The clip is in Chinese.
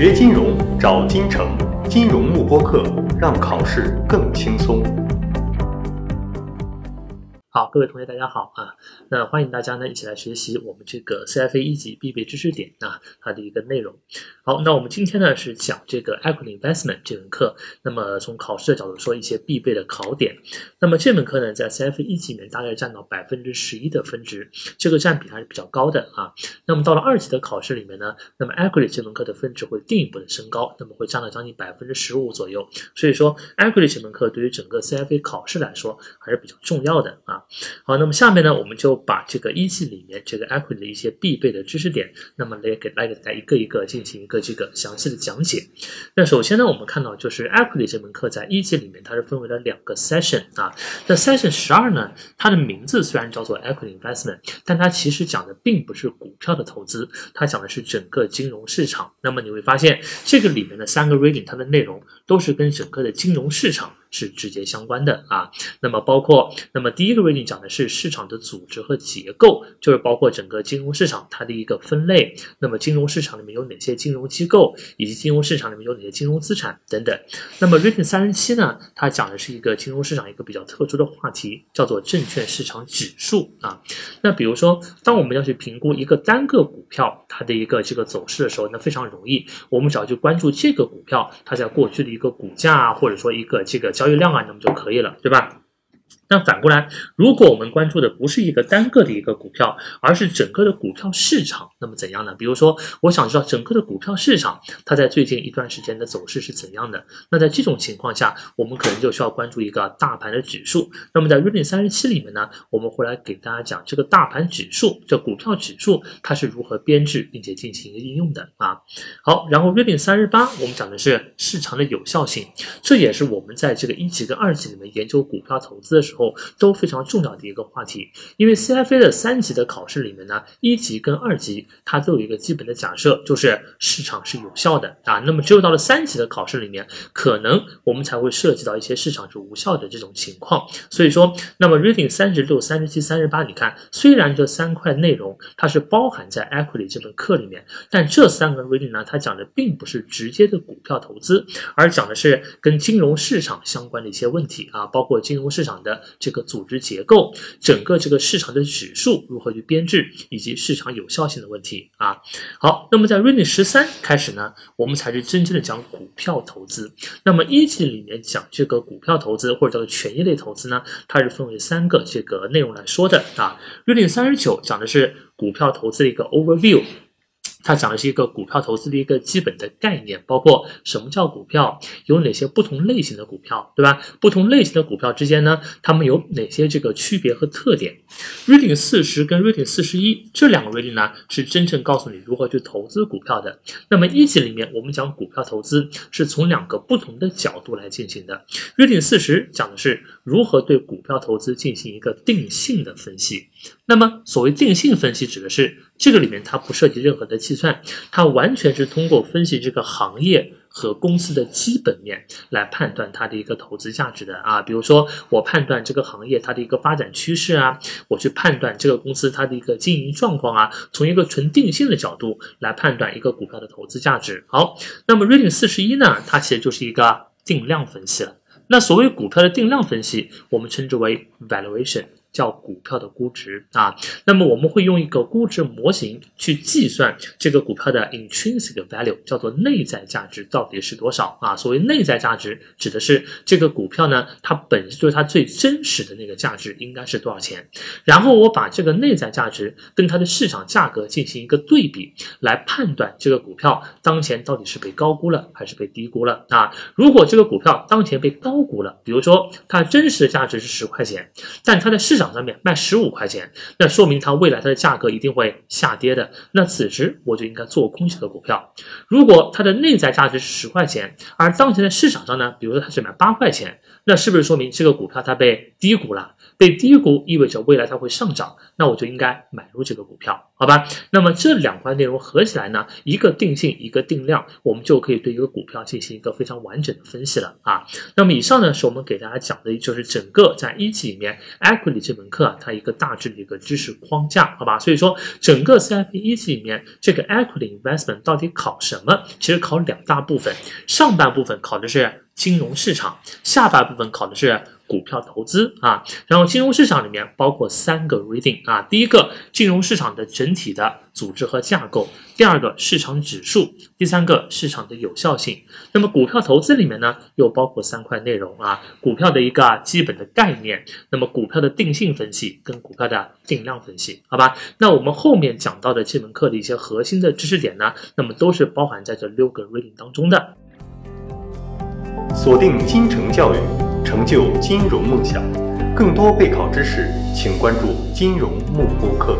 学金融找金城，金融慕播课，让考试更轻松。好，各位同学，大家好啊！那欢迎大家呢一起来学习我们这个 CFA 一级必备知识点啊，它的一个内容。好，那我们今天呢是讲这个 Equity Investment 这门课。那么从考试的角度说，一些必备的考点。那么这门课呢，在 CFA 一级里面大概占到百分之十一的分值，这个占比还是比较高的啊。那么到了二级的考试里面呢，那么 Equity 这门课的分值会进一步的升高，那么会占到将近百分之十五左右。所以说，Equity 这门课对于整个 CFA 考试来说还是比较重要的啊。好，那么下面呢，我们就把这个一季里面这个 equity 的一些必备的知识点，那么来给来给大家一个一个进行一个这个详细的讲解。那首先呢，我们看到就是 equity 这门课在一季里面它是分为了两个 session 啊。那 session 十二呢，它的名字虽然叫做 equity investment，但它其实讲的并不是股票的投资，它讲的是整个金融市场。那么你会发现这个里面的三个 reading 它的内容都是跟整个的金融市场。是直接相关的啊，那么包括，那么第一个 reading 讲的是市场的组织和结构，就是包括整个金融市场它的一个分类，那么金融市场里面有哪些金融机构，以及金融市场里面有哪些金融资产等等。那么 reading 三十七呢，它讲的是一个金融市场一个比较特殊的话题，叫做证券市场指数啊。那比如说，当我们要去评估一个单个股票它的一个这个走势的时候，那非常容易，我们只要去关注这个股票它在过去的一个股价啊，或者说一个这个。交易量啊，那么就可以了，对吧？那反过来，如果我们关注的不是一个单个的一个股票，而是整个的股票市场，那么怎样呢？比如说，我想知道整个的股票市场它在最近一段时间的走势是怎样的。那在这种情况下，我们可能就需要关注一个大盘的指数。那么在 Reading 三十七里面呢，我们会来给大家讲这个大盘指数，这股票指数它是如何编制并且进行一个应用的啊。好，然后 Reading 三十八我们讲的是市场的有效性，这也是我们在这个一级跟二级里面研究股票投资的时候。都非常重要的一个话题，因为 CFA 的三级的考试里面呢，一级跟二级它都有一个基本的假设，就是市场是有效的啊。那么只有到了三级的考试里面，可能我们才会涉及到一些市场是无效的这种情况。所以说，那么 Reading 三十六、三十七、三十八，你看，虽然这三块内容它是包含在 Equity 这门课里面，但这三个 Reading 呢，它讲的并不是直接的股票投资，而讲的是跟金融市场相关的一些问题啊，包括金融市场的。这个组织结构，整个这个市场的指数如何去编制，以及市场有效性的问题啊。好，那么在 Reading 十三开始呢，我们才是真正的讲股票投资。那么一级里面讲这个股票投资或者叫做权益类投资呢，它是分为三个这个内容来说的啊。Reading 三十九讲的是股票投资的一个 overview。它讲的是一个股票投资的一个基本的概念，包括什么叫股票，有哪些不同类型的股票，对吧？不同类型的股票之间呢，它们有哪些这个区别和特点？Reading 四十跟 Reading 四十一这两个 Reading 呢，是真正告诉你如何去投资股票的。那么一级里面，我们讲股票投资是从两个不同的角度来进行的。Reading 四十讲的是如何对股票投资进行一个定性的分析。那么所谓定性分析，指的是这个里面它不涉及任何的计算，它完全是通过分析这个行业和公司的基本面来判断它的一个投资价值的啊。比如说我判断这个行业它的一个发展趋势啊，我去判断这个公司它的一个经营状况啊，从一个纯定性的角度来判断一个股票的投资价值。好，那么 Reading 四十一呢，它其实就是一个定量分析了。那所谓股票的定量分析，我们称之为 valuation。叫股票的估值啊，那么我们会用一个估值模型去计算这个股票的 intrinsic value，叫做内在价值到底是多少啊？所谓内在价值，指的是这个股票呢，它本身就是它最真实的那个价值应该是多少钱？然后我把这个内在价值跟它的市场价格进行一个对比，来判断这个股票当前到底是被高估了还是被低估了啊？如果这个股票当前被高估了，比如说它真实的价值是十块钱，但它的市场上面卖十五块钱，那说明它未来它的价格一定会下跌的。那此时我就应该做空这个股票。如果它的内在价值是十块钱，而当前的市场上呢，比如说它是卖八块钱，那是不是说明这个股票它被低估了？被低估意味着未来它会上涨，那我就应该买入这个股票。好吧？那么这两块内容合起来呢，一个定性，一个定量，我们就可以对一个股票进行一个非常完整的分析了啊。那么以上呢，是我们给大家讲的，就是整个在一级里面 equity 这门课啊，它一个大致的一个知识框架，好吧？所以说整个 CFP 一级里面这个 equity investment 到底考什么？其实考两大部分，上半部分考的是金融市场，下半部分考的是。股票投资啊，然后金融市场里面包括三个 reading 啊，第一个金融市场的整体的组织和架构，第二个市场指数，第三个市场的有效性。那么股票投资里面呢，又包括三块内容啊，股票的一个基本的概念，那么股票的定性分析跟股票的定量分析，好吧？那我们后面讲到的这门课的一些核心的知识点呢，那么都是包含在这六个 reading 当中的。锁定金城教育。成就金融梦想，更多备考知识，请关注金融幕布课。